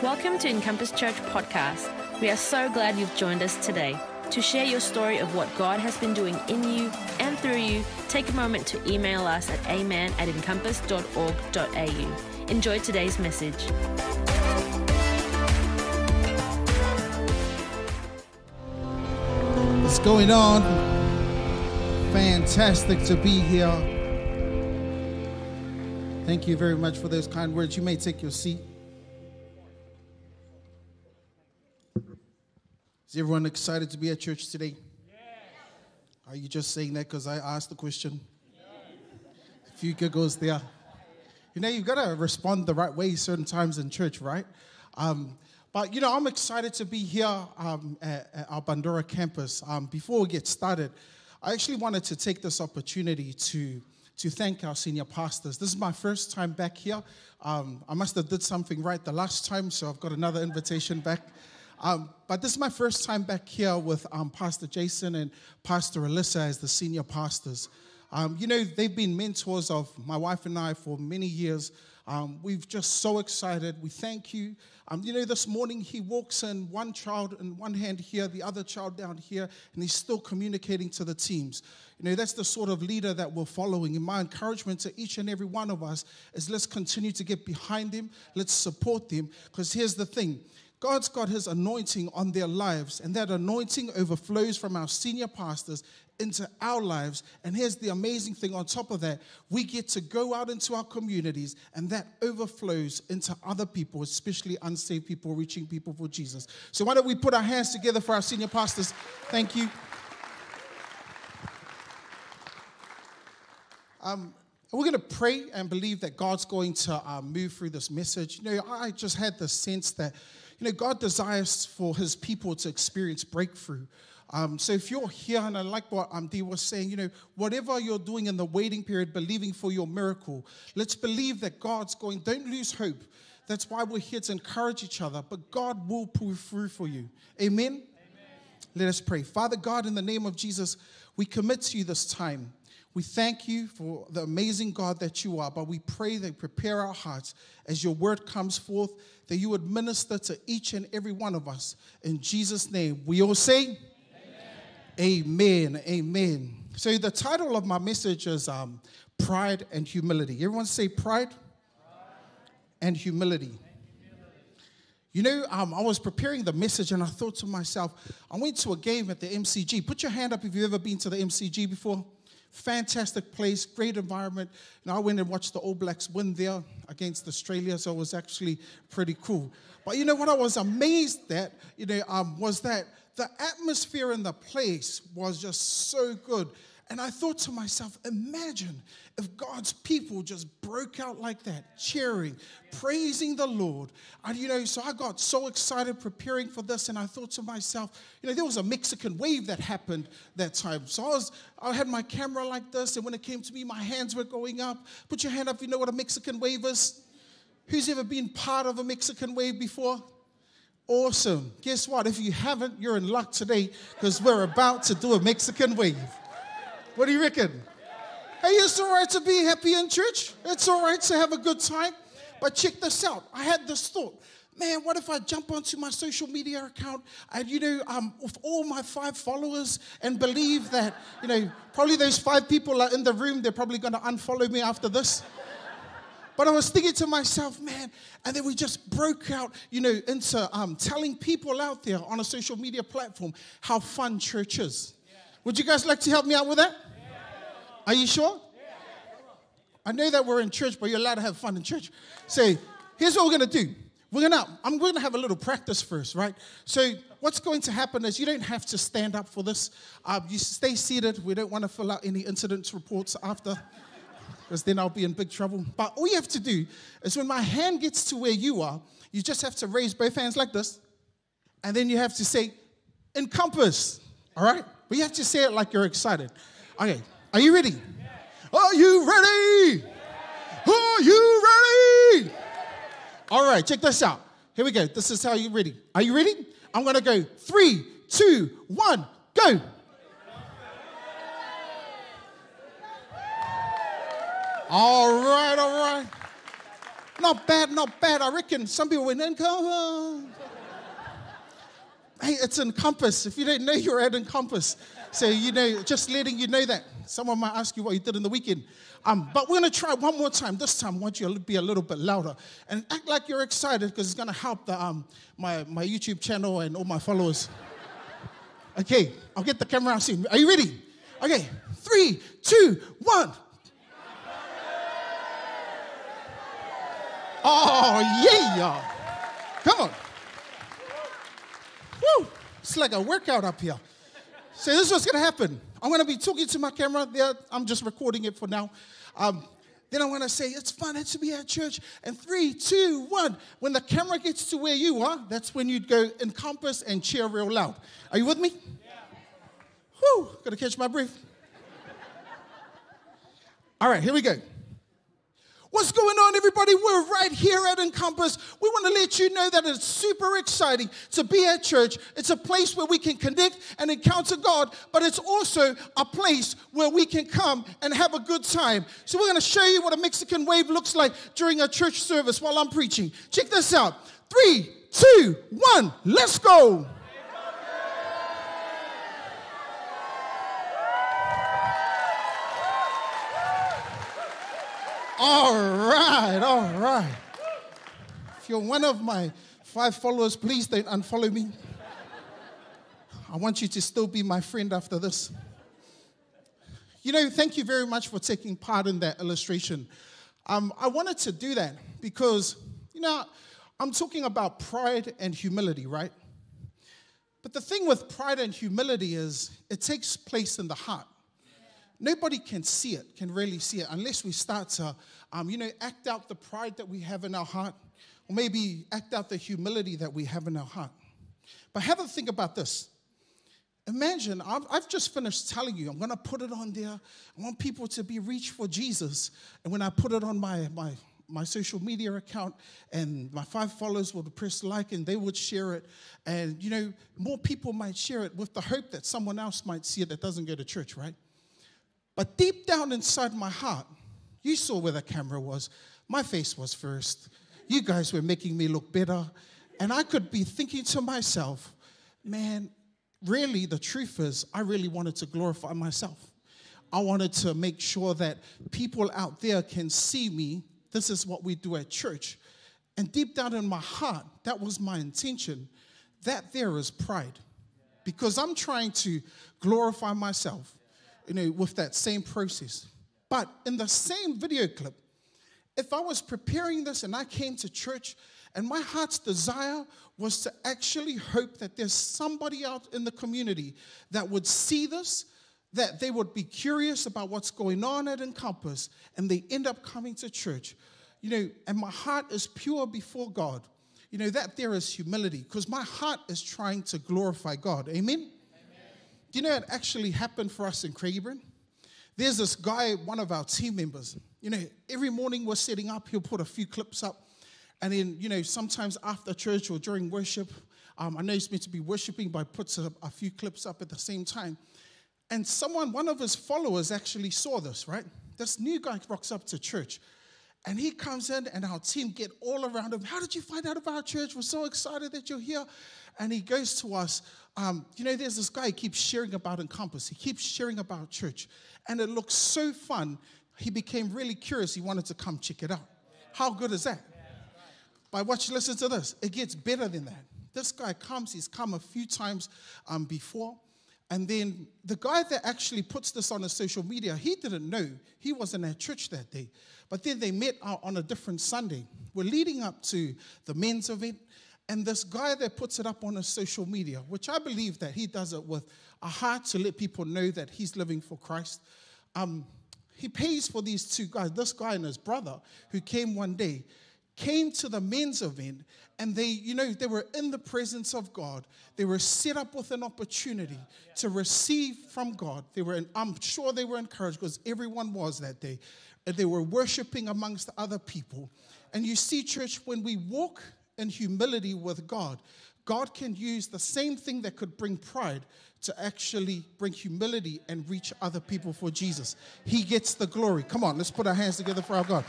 Welcome to Encompass Church Podcast. We are so glad you've joined us today. To share your story of what God has been doing in you and through you, take a moment to email us at amen at encompass.org.au. Enjoy today's message. What's going on? Fantastic to be here. Thank you very much for those kind words. You may take your seat. Is everyone excited to be at church today? Are you just saying that because I asked the question? A few giggles there. You know, you've got to respond the right way certain times in church, right? Um, but, you know, I'm excited to be here um, at, at, our Bundoora campus. Um, before we get started, I actually wanted to take this opportunity to, to thank our senior pastors. This is my first time back here. Um, I must have did something right the last time, so I've got another invitation back. Um, but this is my first time back here with um, Pastor Jason and Pastor Alyssa as the senior pastors. Um, you know, they've been mentors of my wife and I for many years. Um, we've just so excited. We thank you. Um, you know, this morning he walks in one child in one hand here, the other child down here, and he's still communicating to the teams. You know, that's the sort of leader that we're following. And my encouragement to each and every one of us is let's continue to get behind him, let's support him, because here's the thing God's got his anointing on their lives, and that anointing overflows from our senior pastors into our lives. And here's the amazing thing on top of that we get to go out into our communities, and that overflows into other people, especially unsaved people, reaching people for Jesus. So, why don't we put our hands together for our senior pastors? Thank you. Um, we're going to pray and believe that God's going to uh, move through this message. You know, I just had the sense that you know, God desires for his people to experience breakthrough. Um, so if you're here, and I like what um, Dee was saying, you know, whatever you're doing in the waiting period, believing for your miracle, let's believe that God's going, don't lose hope. That's why we're here to encourage each other, but God will pull through for you. Amen? Amen? Let us pray. Father God, in the name of Jesus, we commit to you this time. We thank you for the amazing God that you are, but we pray that prepare our hearts as your word comes forth, that you would minister to each and every one of us. In Jesus' name, we all say, Amen. Amen. Amen. So, the title of my message is um, Pride and Humility. Everyone say pride, pride. and humility. You know, um, I was preparing the message and I thought to myself, I went to a game at the MCG. Put your hand up if you've ever been to the MCG before. Fantastic place, great environment. And I went and watched the All Blacks win there against Australia, so it was actually pretty cool. But you know what I was amazed at, you know, um, was that the atmosphere in the place was just so good. And I thought to myself, imagine if God's people just broke out like that, cheering, praising the Lord. And you know, so I got so excited preparing for this, and I thought to myself, you know, there was a Mexican wave that happened that time. So I was, I had my camera like this, and when it came to me, my hands were going up. Put your hand up if you know what a Mexican wave is. Who's ever been part of a Mexican wave before? Awesome. Guess what? If you haven't, you're in luck today because we're about to do a Mexican wave. What do you reckon? Hey, it's all right to be happy in church. It's all right to have a good time. But check this out. I had this thought. Man, what if I jump onto my social media account and, you know, um, with all my five followers and believe that, you know, probably those five people are in the room, they're probably going to unfollow me after this. But I was thinking to myself, man, and then we just broke out, you know, into um, telling people out there on a social media platform how fun church is. Would you guys like to help me out with that? Are you sure? I know that we're in church, but you're allowed to have fun in church. Say, here's what we're gonna do. We're gonna, I'm gonna have a little practice first, right? So what's going to happen is you don't have to stand up for this. Uh, you stay seated. We don't want to fill out any incident reports after, because then I'll be in big trouble. But all you have to do is when my hand gets to where you are, you just have to raise both hands like this, and then you have to say, encompass. All right? But you have to say it like you're excited. Okay, are you ready? Are you ready? Are you ready? All right, check this out. Here we go. This is how you ready. Are you ready? I'm gonna go three, two, one, go. All right, all right. Not bad, not bad. I reckon some people went, in Encompass. Hey, it's Encompass. If you don't know, you're at Encompass. So, you know, just letting you know that. Someone might ask you what you did in the weekend. Um, but we're going to try one more time. This time, I want you to be a little bit louder and act like you're excited because it's going to help the, um, my, my YouTube channel and all my followers. Okay, I'll get the camera out soon. Are you ready? Okay, three, two, one. Oh, yeah. Come on. Woo. It's like a workout up here. So this is what's going to happen. I'm going to be talking to my camera there. I'm just recording it for now. Um, then I'm going to say, it's fun to be at church. And three, two, one. When the camera gets to where you are, that's when you'd go encompass and cheer real loud. Are you with me? Yeah. Whew, got to catch my breath. All right, here we go. What's going on, everybody? We're right here at Encompass. We want to let you know that it's super exciting to be at church. It's a place where we can connect and encounter God, but it's also a place where we can come and have a good time. So, we're going to show you what a Mexican wave looks like during a church service while I'm preaching. Check this out. Three, two, one, let's go. All right, all right. If you're one of my five followers, please don't unfollow me. I want you to still be my friend after this. You know, thank you very much for taking part in that illustration. Um, I wanted to do that because, you know, I'm talking about pride and humility, right? But the thing with pride and humility is it takes place in the heart. Nobody can see it, can really see it, unless we start to, um, you know, act out the pride that we have in our heart, or maybe act out the humility that we have in our heart. But have a think about this. Imagine, I've, I've just finished telling you, I'm going to put it on there. I want people to be reached for Jesus. And when I put it on my, my, my social media account and my five followers would press like and they would share it and you know more people might share it with the hope that someone else might see it that doesn't go to church right but deep down inside my heart, you saw where the camera was. My face was first. You guys were making me look better. And I could be thinking to myself, man, really, the truth is, I really wanted to glorify myself. I wanted to make sure that people out there can see me. This is what we do at church. And deep down in my heart, that was my intention. That there is pride. Because I'm trying to glorify myself you know, with that same process. But in the same video clip, if I was preparing this and I came to church and my heart's desire was to actually hope that there's somebody out in the community that would see this, that they would be curious about what's going on at Encompass, and they end up coming to church, you know, and my heart is pure before God, you know, that there is humility because my heart is trying to glorify God. Amen? Do you know it actually happened for us in Craigieburn? There's this guy, one of our team members. You know, every morning we're setting up, he'll put a few clips up. And then, you know, sometimes after church or during worship, um, I know he's meant to be worshiping, but puts a, a few clips up at the same time. And someone, one of his followers actually saw this, right? This new guy rocks up to church. And he comes in, and our team get all around him. How did you find out about our church? We're so excited that you're here. And he goes to us, um, you know, there's this guy he keeps sharing about Encompass. He keeps sharing about church. And it looks so fun. He became really curious. He wanted to come check it out. How good is that? By watch, listen to this. It gets better than that. This guy comes, he's come a few times um, before. And then the guy that actually puts this on his social media, he didn't know. He wasn't at church that day. But then they met on a different Sunday. We're leading up to the men's event. And this guy that puts it up on his social media, which I believe that he does it with a heart to let people know that he's living for Christ. Um, he pays for these two guys, this guy and his brother, who came one day, came to the men's event, and they, you know, they were in the presence of God. They were set up with an opportunity to receive from God. They were, I'm sure they were encouraged because everyone was that day. They were worshiping amongst other people. And you see, church, when we walk in humility with God, God can use the same thing that could bring pride to actually bring humility and reach other people for Jesus. He gets the glory. Come on, let's put our hands together for our God.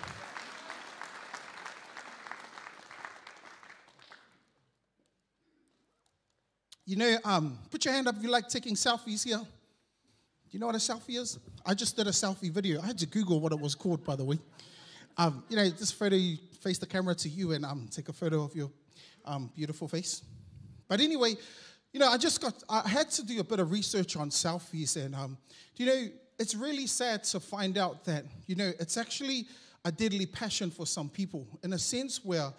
You know, um, put your hand up if you like taking selfies here. Do you know what a selfie is? I just did a selfie video. I had to Google what it was called, by the way. Um, you know, this photo, you face the camera to you and um, take a photo of your um, beautiful face. But anyway, you know, I just got, I had to do a bit of research on selfies. And, um, you know, it's really sad to find out that, you know, it's actually a deadly passion for some people in a sense where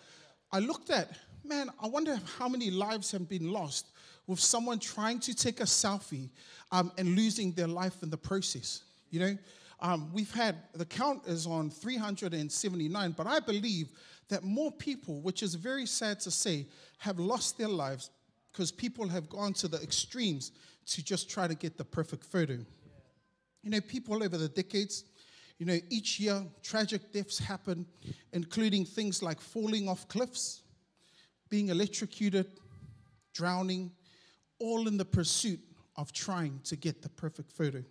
I looked at, man, I wonder how many lives have been lost with someone trying to take a selfie um, and losing their life in the process. You know, um, we've had the count is on 379, but I believe that more people, which is very sad to say, have lost their lives because people have gone to the extremes to just try to get the perfect photo. You know, people over the decades, you know, each year tragic deaths happen, including things like falling off cliffs, being electrocuted, drowning, all in the pursuit of trying to get the perfect photo.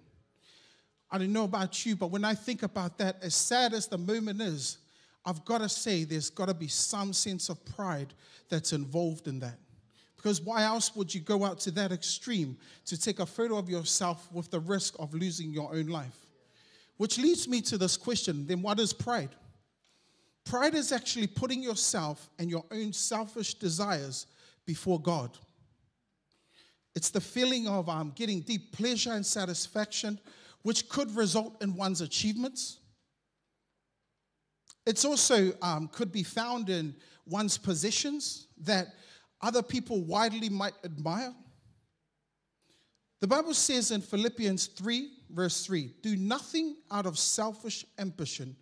I don't know about you, but when I think about that, as sad as the moment is, I've got to say there's got to be some sense of pride that's involved in that. Because why else would you go out to that extreme to take a photo of yourself with the risk of losing your own life? Which leads me to this question then, what is pride? Pride is actually putting yourself and your own selfish desires before God. It's the feeling of um, getting deep pleasure and satisfaction, which could result in one's achievements. It's also um, could be found in one's possessions that other people widely might admire. The Bible says in Philippians 3, verse 3 do nothing out of selfish ambition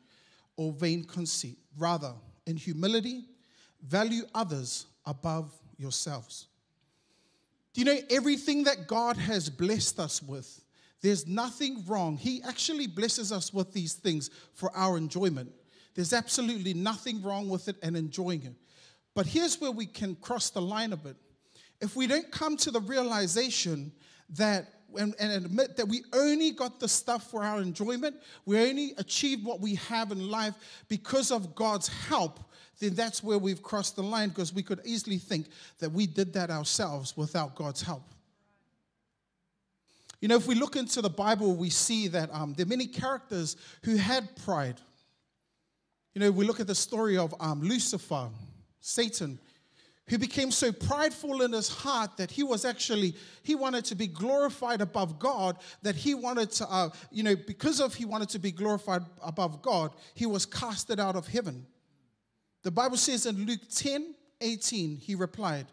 or vain conceit. Rather, in humility, value others above yourselves. Do you know everything that God has blessed us with? There's nothing wrong. He actually blesses us with these things for our enjoyment. There's absolutely nothing wrong with it and enjoying it. But here's where we can cross the line a bit. If we don't come to the realization that and, and, admit that we only got the stuff for our enjoyment, we only achieved what we have in life because of God's help, then that's where we've crossed the line because we could easily think that we did that ourselves without God's help. You know, if we look into the Bible, we see that um, there are many characters who had pride. You know, we look at the story of um, Lucifer, Satan, who became so prideful in his heart that he was actually he wanted to be glorified above god that he wanted to uh, you know because of he wanted to be glorified above god he was casted out of heaven the Bible says in Luke 10 18, he replied,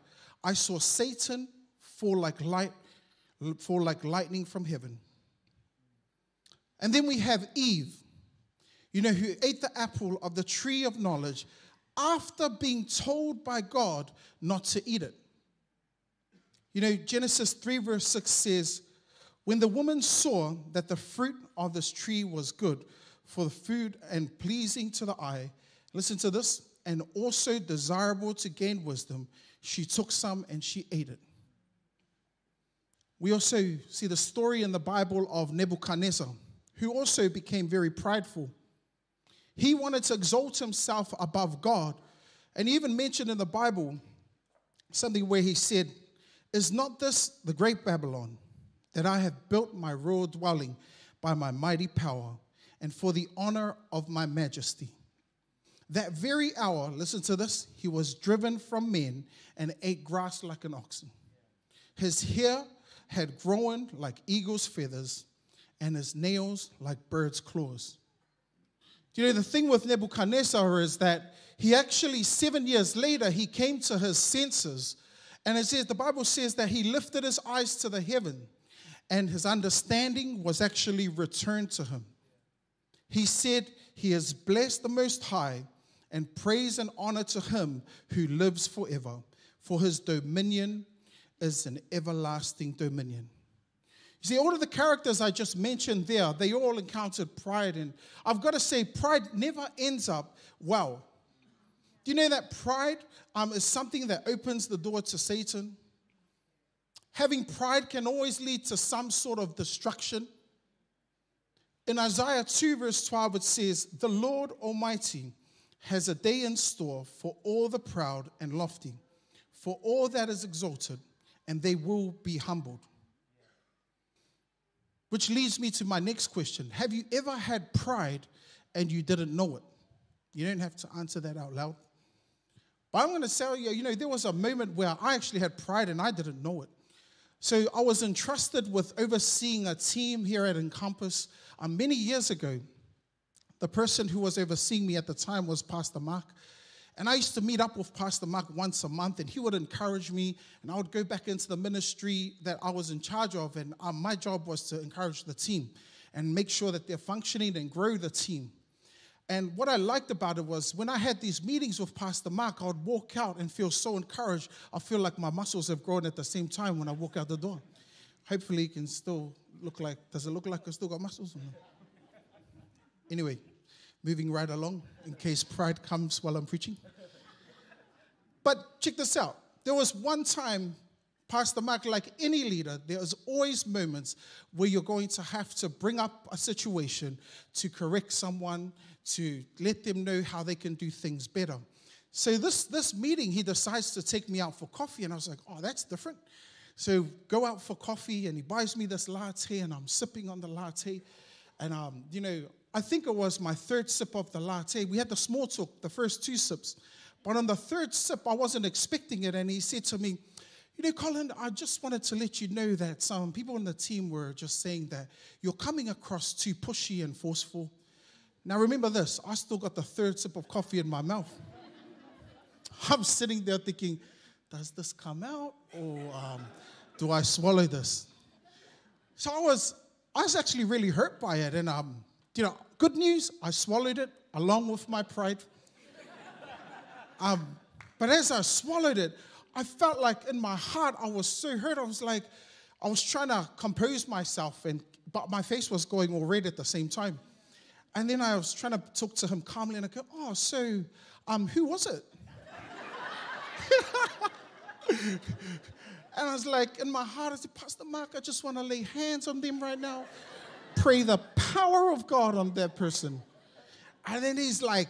I saw Satan fall like light, fall like lightning from heaven. And then we have Eve, you know, who ate the apple of the tree of knowledge after being told by God not to eat it. You know, Genesis 3, verse 6 says, When the woman saw that the fruit of this tree was good for the food and pleasing to the eye, listen to this, and also desirable to gain wisdom, she took some and she ate it. We also see the story in the Bible of Nebuchadnezzar, who also became very prideful. He wanted to exalt himself above God. And even mentioned in the Bible something where he said, Is not this the great Babylon that I have built my royal dwelling by my mighty power and for the honor of my majesty? That very hour, listen to this, he was driven from men and ate grass like an oxen. His hair had grown like eagle's feathers, and his nails like bird's claws. You know the thing with Nebuchadnezzar is that he actually, seven years later, he came to his senses. And it says, the Bible says that he lifted his eyes to the heaven, and his understanding was actually returned to him. He said, He has blessed the Most High and praise and honor to him who lives forever, for his dominion is an everlasting dominion. You see, all of the characters I just mentioned there, they all encountered pride. And I've got to say, pride never ends up well. Do you know that pride um, is something that opens the door to Satan? Having pride can always lead to some sort of destruction. In Isaiah 2, verse 12, it says, The Lord Almighty has a day in store for all the proud and lofty, for all that is exalted, and they will be humbled. Which leads me to my next question Have you ever had pride and you didn't know it? You don't have to answer that out loud. But I'm going to tell you, you know, there was a moment where I actually had pride and I didn't know it. So I was entrusted with overseeing a team here at Encompass uh, many years ago. The person who was overseeing me at the time was Pastor Mark. And I used to meet up with Pastor Mark once a month, and he would encourage me, and I would go back into the ministry that I was in charge of. And um, my job was to encourage the team and make sure that they're functioning and grow the team. And what I liked about it was when I had these meetings with Pastor Mark, I would walk out and feel so encouraged. I feel like my muscles have grown at the same time when I walk out the door. Hopefully, it can still look like, does it look like I still got muscles? Anyway, moving right along in case pride comes while I'm preaching. But check this out. There was one time, Pastor Mark, like any leader, there's always moments where you're going to have to bring up a situation to correct someone, to let them know how they can do things better. So this, this meeting, he decides to take me out for coffee, and I was like, oh, that's different. So go out for coffee, and he buys me this latte, and I'm sipping on the latte. And, um, you know, I think it was my third sip of the latte. We had the small talk, the first two sips. But on the third sip, I wasn't expecting it. And he said to me, You know, Colin, I just wanted to let you know that some people on the team were just saying that you're coming across too pushy and forceful. Now, remember this I still got the third sip of coffee in my mouth. I'm sitting there thinking, Does this come out? Or um, do I swallow this? So I was, I was actually really hurt by it. And um, you know, good news, I swallowed it along with my pride. Um, but as I swallowed it, I felt like in my heart I was so hurt. I was like, I was trying to compose myself, and but my face was going all red at the same time. And then I was trying to talk to him calmly, and I go, "Oh, so, um, who was it?" and I was like, in my heart, I said, Pastor Mark, I just want to lay hands on them right now pray the power of God on that person. And then he's like,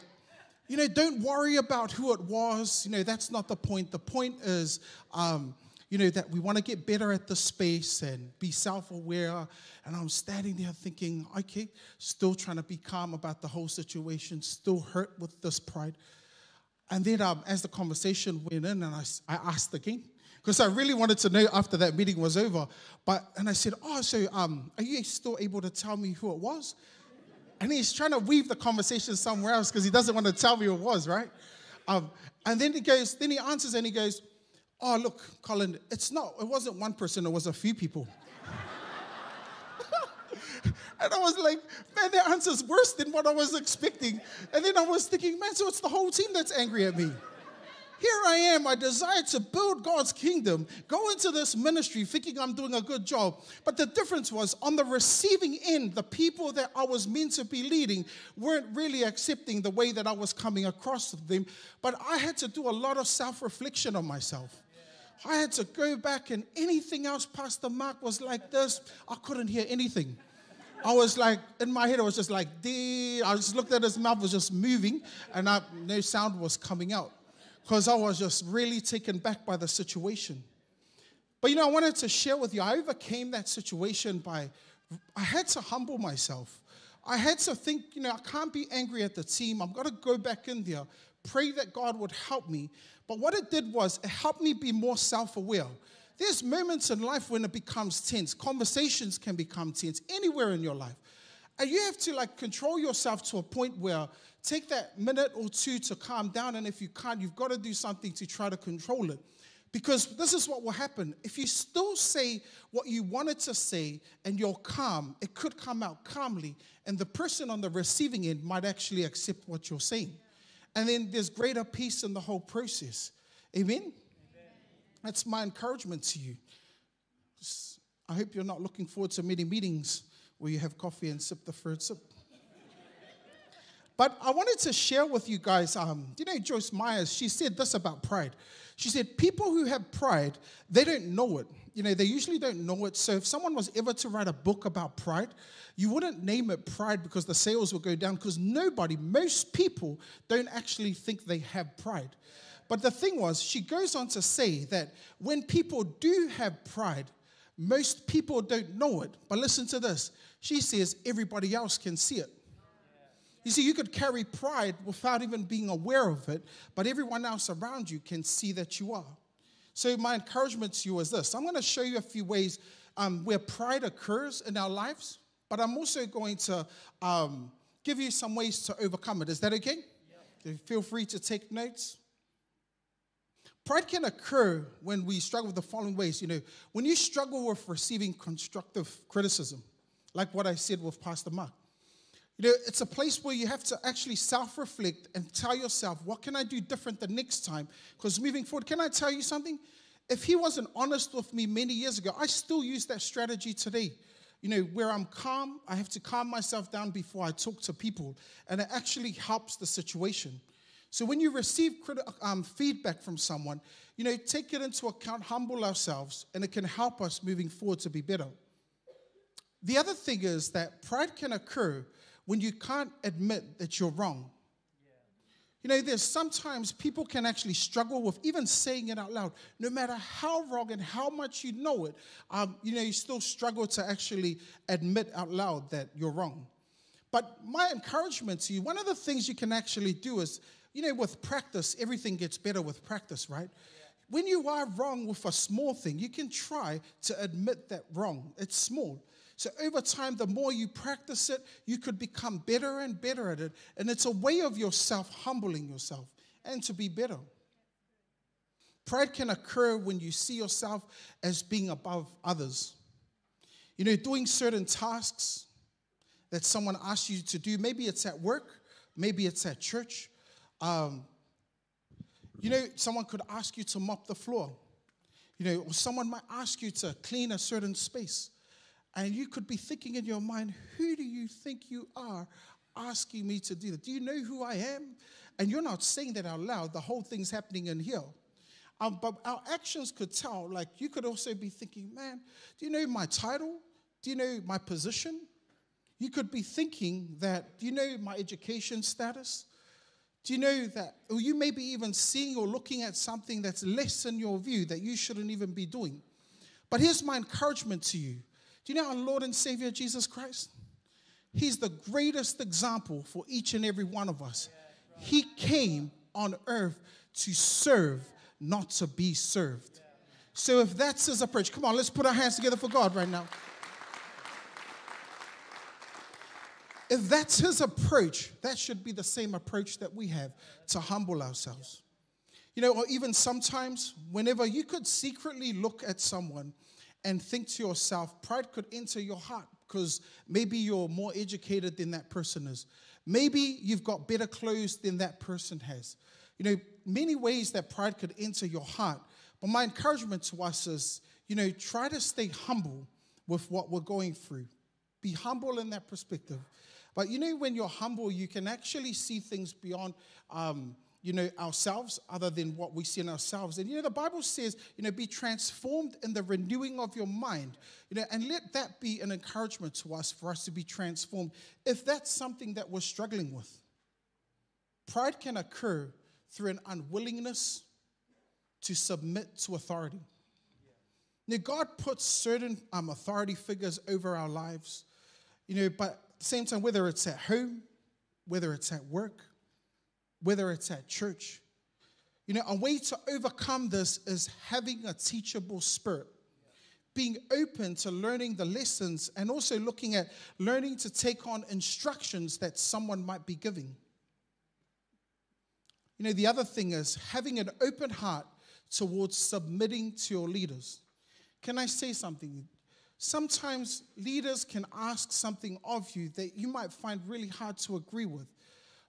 you know, don't worry about who it was. You know, that's not the point. The point is, um, you know, that we want to get better at the space and be self aware. And I'm standing there thinking, okay, still trying to be calm about the whole situation, still hurt with this pride. And then um, as the conversation went in, and I, I asked again, because I really wanted to know after that meeting was over. But and I said, "Oh, so um, are you still able to tell me who it was?" And he's trying to weave the conversation somewhere else because he doesn't want to tell me who it was, right? Um, and then he goes, then he answers and he goes, "Oh, look, Colin, it's not. It wasn't one person. It was a few people." And I was like, man, their answer's worse than what I was expecting. And then I was thinking, man, so it's the whole team that's angry at me. Here I am, I desire to build God's kingdom, go into this ministry thinking I'm doing a good job. But the difference was on the receiving end, the people that I was meant to be leading weren't really accepting the way that I was coming across to them. But I had to do a lot of self reflection on myself. I had to go back, and anything else Pastor Mark was like this, I couldn't hear anything. I was like, in my head, I was just like, Dee. I just looked at his mouth was just moving, and I, no sound was coming out because I was just really taken back by the situation. But you know, I wanted to share with you, I overcame that situation by, I had to humble myself. I had to think, you know, I can't be angry at the team. I'm going to go back in there, pray that God would help me. But what it did was, it helped me be more self aware. There's moments in life when it becomes tense. Conversations can become tense anywhere in your life. And you have to like control yourself to a point where take that minute or two to calm down. And if you can't, you've got to do something to try to control it. Because this is what will happen. If you still say what you wanted to say and you're calm, it could come out calmly, and the person on the receiving end might actually accept what you're saying. And then there's greater peace in the whole process. Amen? Amen. That's my encouragement to you. I hope you're not looking forward to many meetings where you have coffee and sip the fruit sip. But I wanted to share with you guys, um, you know, Joyce Myers, she said this about pride. She said, People who have pride, they don't know it. You know, they usually don't know it. So if someone was ever to write a book about pride, you wouldn't name it pride because the sales would go down because nobody, most people don't actually think they have pride. But the thing was, she goes on to say that when people do have pride, most people don't know it. But listen to this. She says everybody else can see it. You see, you could carry pride without even being aware of it, but everyone else around you can see that you are. So, my encouragement to you is this I'm going to show you a few ways um, where pride occurs in our lives, but I'm also going to um, give you some ways to overcome it. Is that okay? Yeah. Feel free to take notes. Pride can occur when we struggle with the following ways. You know, when you struggle with receiving constructive criticism, like what I said with Pastor Mark, you know, it's a place where you have to actually self reflect and tell yourself, what can I do different the next time? Because moving forward, can I tell you something? If he wasn't honest with me many years ago, I still use that strategy today. You know, where I'm calm, I have to calm myself down before I talk to people, and it actually helps the situation. So when you receive um, feedback from someone, you know, take it into account, humble ourselves, and it can help us moving forward to be better. The other thing is that pride can occur when you can't admit that you're wrong. You know, there's sometimes people can actually struggle with even saying it out loud. No matter how wrong and how much you know it, um, you know, you still struggle to actually admit out loud that you're wrong. But my encouragement to you, one of the things you can actually do is you know, with practice, everything gets better with practice, right? When you are wrong with a small thing, you can try to admit that wrong. It's small. So over time, the more you practice it, you could become better and better at it. And it's a way of yourself humbling yourself and to be better. Pride can occur when you see yourself as being above others. You know, doing certain tasks that someone asks you to do, maybe it's at work, maybe it's at church, um, you know, someone could ask you to mop the floor. You know, or someone might ask you to clean a certain space. And you could be thinking in your mind, who do you think you are asking me to do that? Do you know who I am? And you're not saying that out loud. The whole thing's happening in here. Um, but our actions could tell. Like you could also be thinking, man, do you know my title? Do you know my position? You could be thinking that, do you know my education status? Do you know that, or you may be even seeing or looking at something that's less in your view that you shouldn't even be doing? But here's my encouragement to you. Do you know our Lord and Savior Jesus Christ? He's the greatest example for each and every one of us. He came on earth to serve, not to be served. So if that's his approach, come on, let's put our hands together for God right now. If that's his approach, that should be the same approach that we have to humble ourselves. You know, or even sometimes, whenever you could secretly look at someone and think to yourself, pride could enter your heart because maybe you're more educated than that person is. Maybe you've got better clothes than that person has. You know, many ways that pride could enter your heart. But my encouragement to us is, you know, try to stay humble with what we're going through. Be humble in that perspective. But you know, when you're humble, you can actually see things beyond. Um, you know, ourselves other than what we see in ourselves. And you know, the Bible says, you know, be transformed in the renewing of your mind. You know, and let that be an encouragement to us for us to be transformed if that's something that we're struggling with. Pride can occur through an unwillingness to submit to authority. Now, God puts certain um, authority figures over our lives, you know, but same time, whether it's at home, whether it's at work, whether it's at church, you know, a way to overcome this is having a teachable spirit, being open to learning the lessons and also looking at learning to take on instructions that someone might be giving. You know, the other thing is having an open heart towards submitting to your leaders. Can I say something? Sometimes leaders can ask something of you that you might find really hard to agree with.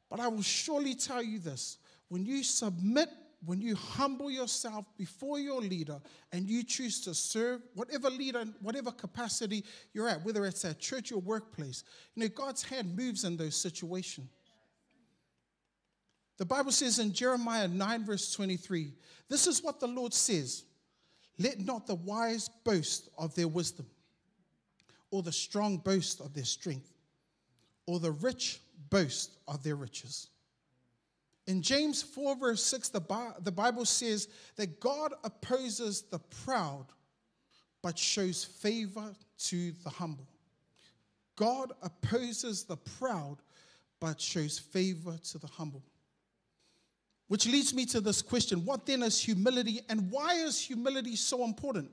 But I will surely tell you this when you submit, when you humble yourself before your leader and you choose to serve whatever leader, whatever capacity you're at, whether it's at church or workplace, you know, God's hand moves in those situations. The Bible says in Jeremiah 9, verse 23, this is what the Lord says Let not the wise boast of their wisdom or the strong boast of their strength, or the rich boast of their riches. In James 4, verse 6, the, Bi- the Bible says that God opposes the proud, but shows favor to the humble. God opposes the proud, but shows favor to the humble. Which leads me to this question What then is humility, and why is humility so important?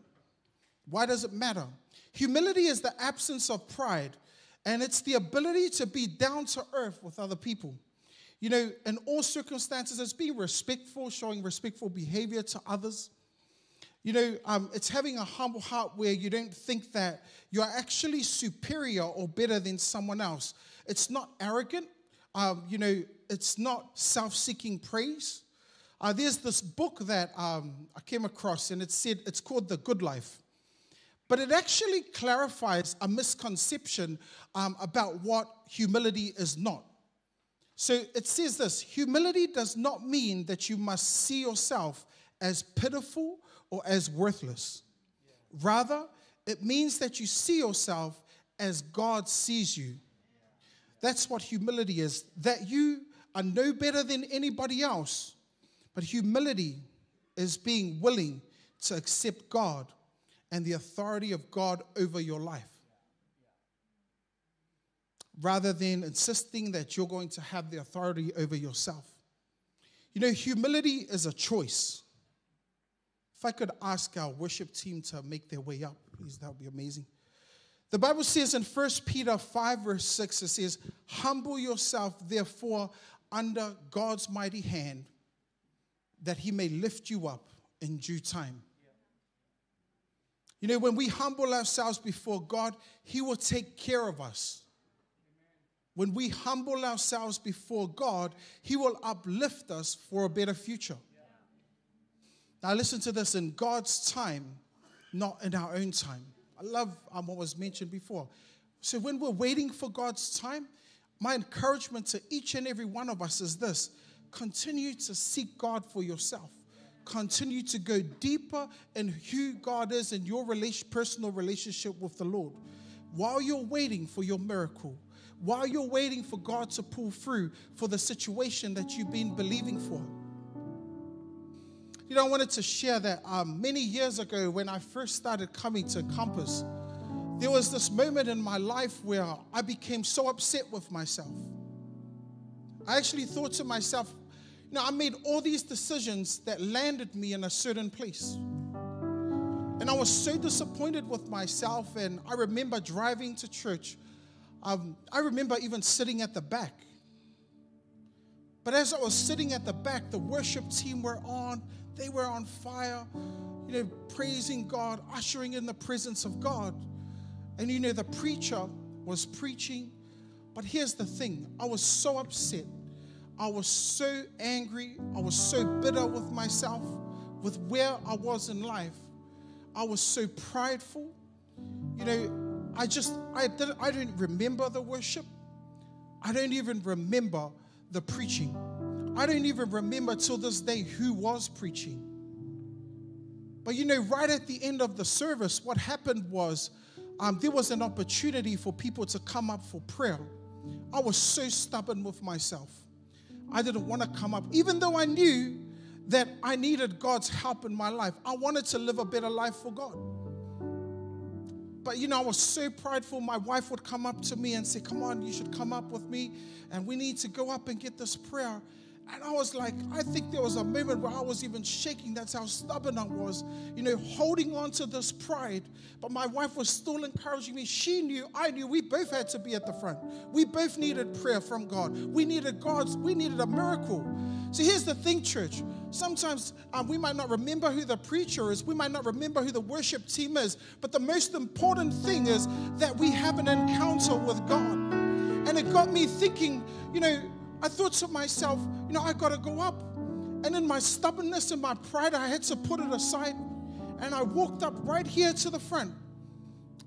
Why does it matter? Humility is the absence of pride, and it's the ability to be down to earth with other people. You know, in all circumstances, it's being respectful, showing respectful behavior to others. You know, um, it's having a humble heart where you don't think that you're actually superior or better than someone else. It's not arrogant. Um, you know, it's not self seeking praise. Uh, there's this book that um, I came across, and it said it's called The Good Life. But it actually clarifies a misconception um, about what humility is not. So it says this humility does not mean that you must see yourself as pitiful or as worthless. Rather, it means that you see yourself as God sees you. That's what humility is, that you are no better than anybody else. But humility is being willing to accept God and the authority of God over your life rather than insisting that you're going to have the authority over yourself. You know, humility is a choice. If I could ask our worship team to make their way up, please, that would be amazing. The Bible says in 1 Peter 5, verse 6, it says, Humble yourself, therefore, under God's mighty hand, that he may lift you up in due time. You know, when we humble ourselves before God, he will take care of us. When we humble ourselves before God, He will uplift us for a better future. Now, listen to this in God's time, not in our own time. I love um, what was mentioned before. So, when we're waiting for God's time, my encouragement to each and every one of us is this continue to seek God for yourself. Continue to go deeper in who God is in your relation, personal relationship with the Lord. While you're waiting for your miracle, while you're waiting for God to pull through for the situation that you've been believing for. You know, I wanted to share that um, many years ago when I first started coming to Compass, there was this moment in my life where I became so upset with myself. I actually thought to myself, know, I made all these decisions that landed me in a certain place. And I was so disappointed with myself. And I remember driving to church um, I remember even sitting at the back. But as I was sitting at the back, the worship team were on. They were on fire, you know, praising God, ushering in the presence of God. And you know, the preacher was preaching. But here's the thing I was so upset. I was so angry. I was so bitter with myself, with where I was in life. I was so prideful. You know, I just, I, didn't, I don't remember the worship. I don't even remember the preaching. I don't even remember till this day who was preaching. But you know, right at the end of the service, what happened was um, there was an opportunity for people to come up for prayer. I was so stubborn with myself. I didn't want to come up, even though I knew that I needed God's help in my life. I wanted to live a better life for God. But you know, I was so prideful. My wife would come up to me and say, Come on, you should come up with me, and we need to go up and get this prayer. And I was like, I think there was a moment where I was even shaking. That's how stubborn I was, you know, holding on to this pride. But my wife was still encouraging me. She knew, I knew we both had to be at the front. We both needed prayer from God. We needed God's, we needed a miracle. See, here's the thing, church. Sometimes um, we might not remember who the preacher is, we might not remember who the worship team is, but the most important thing is that we have an encounter with God. And it got me thinking, you know, I thought to myself, you know, I got to go up. And in my stubbornness and my pride, I had to put it aside. And I walked up right here to the front.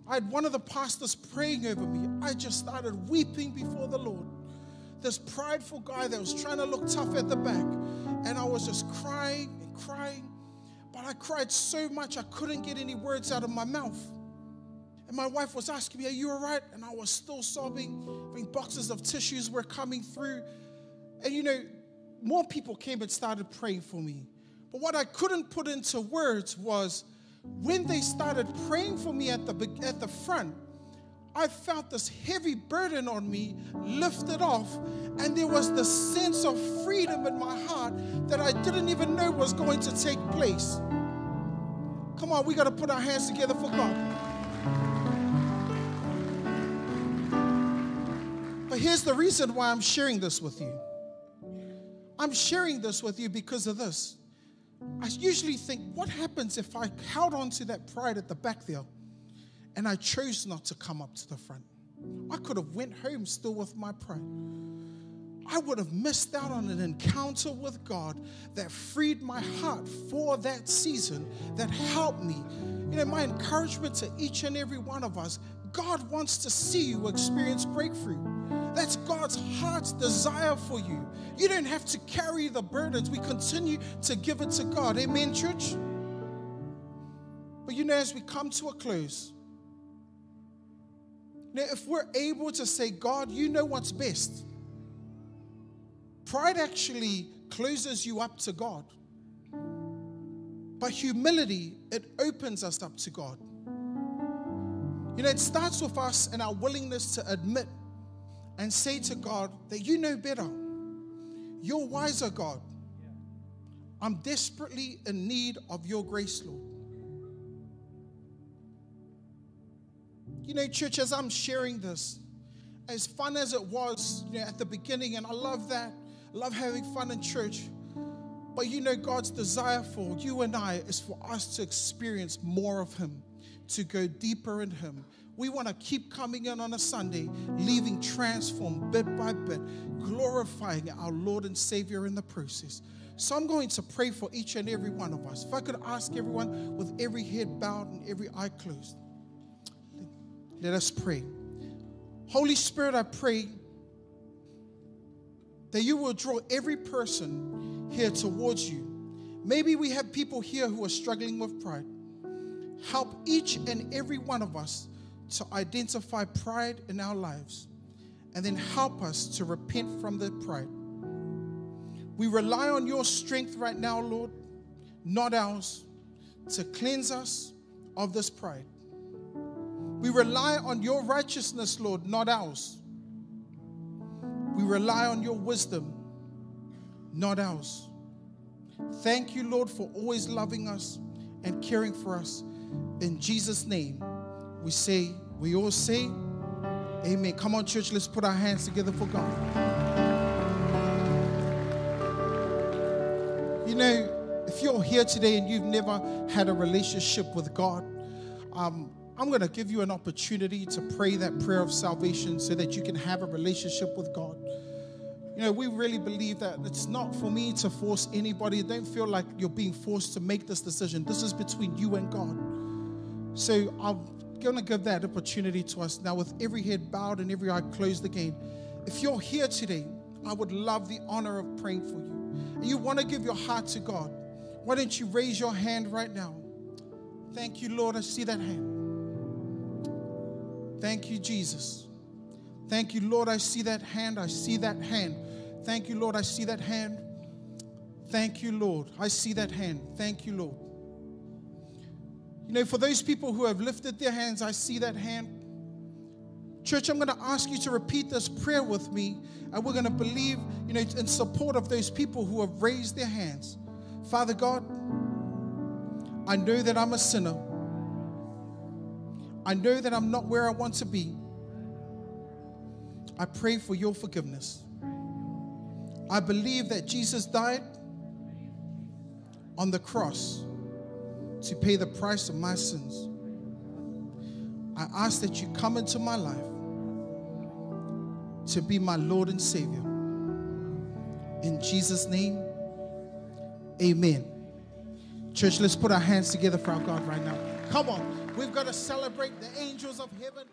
I had one of the pastors praying over me. I just started weeping before the Lord this prideful guy that was trying to look tough at the back. And I was just crying and crying. But I cried so much I couldn't get any words out of my mouth. And my wife was asking me, Are you all right? And I was still sobbing. I mean, boxes of tissues were coming through. And you know, more people came and started praying for me. But what I couldn't put into words was when they started praying for me at the, at the front, I felt this heavy burden on me lifted off, and there was this sense of freedom in my heart that I didn't even know was going to take place. Come on, we got to put our hands together for God. But here's the reason why I'm sharing this with you. I'm sharing this with you because of this. I usually think, what happens if I held on to that pride at the back there and I chose not to come up to the front? I could have went home still with my pride. I would have missed out on an encounter with God that freed my heart for that season, that helped me. You know, my encouragement to each and every one of us God wants to see you experience breakthrough. That's God's heart's desire for you. You don't have to carry the burdens. We continue to give it to God. Amen, church? But you know, as we come to a close, now if we're able to say, God, you know what's best, pride actually closes you up to God. But humility, it opens us up to God. You know, it starts with us and our willingness to admit and say to God that you know better. You're wiser, God. I'm desperately in need of your grace, Lord. You know, church, as I'm sharing this, as fun as it was you know, at the beginning, and I love that, love having fun in church. But you know, God's desire for you and I is for us to experience more of Him to go deeper in Him. We want to keep coming in on a Sunday, leaving transformed bit by bit, glorifying our Lord and Savior in the process. So I'm going to pray for each and every one of us. If I could ask everyone with every head bowed and every eye closed, let us pray. Holy Spirit, I pray that you will draw every person here towards you. Maybe we have people here who are struggling with pride. Help each and every one of us to identify pride in our lives and then help us to repent from the pride. We rely on your strength right now, Lord, not ours, to cleanse us of this pride. We rely on your righteousness, Lord, not ours. We rely on your wisdom, not ours. Thank you, Lord, for always loving us and caring for us. In Jesus' name, we say, we all say, Amen. Come on, church, let's put our hands together for God. You know, if you're here today and you've never had a relationship with God, um, I'm going to give you an opportunity to pray that prayer of salvation so that you can have a relationship with God. You know, we really believe that it's not for me to force anybody. Don't feel like you're being forced to make this decision. This is between you and God. So I'm going to give that opportunity to us now with every head bowed and every eye closed again. If you're here today, I would love the honor of praying for you. And you want to give your heart to God. Why don't you raise your hand right now? Thank you, Lord. I see that hand. Thank you, Jesus. Thank you, Lord. I see that hand. I see that hand. Thank you, Lord. I see that hand. Thank you, Lord. I see that hand. Thank you, Lord. You know, for those people who have lifted their hands, I see that hand. Church, I'm going to ask you to repeat this prayer with me, and we're going to believe, you know, in support of those people who have raised their hands. Father God, I know that I'm a sinner. I know that I'm not where I want to be. I pray for your forgiveness. I believe that Jesus died on the cross to pay the price of my sins. I ask that you come into my life to be my Lord and Savior. In Jesus' name, amen. Church, let's put our hands together for our God right now. Come on, we've got to celebrate the angels of heaven.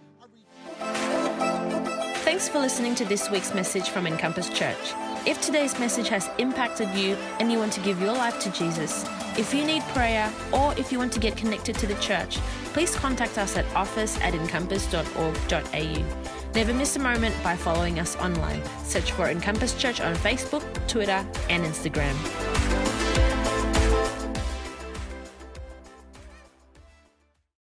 Thanks for listening to this week's message from Encompass Church. If today's message has impacted you and you want to give your life to Jesus, if you need prayer or if you want to get connected to the church, please contact us at office at encompass.org.au. Never miss a moment by following us online. Search for Encompass Church on Facebook, Twitter, and Instagram.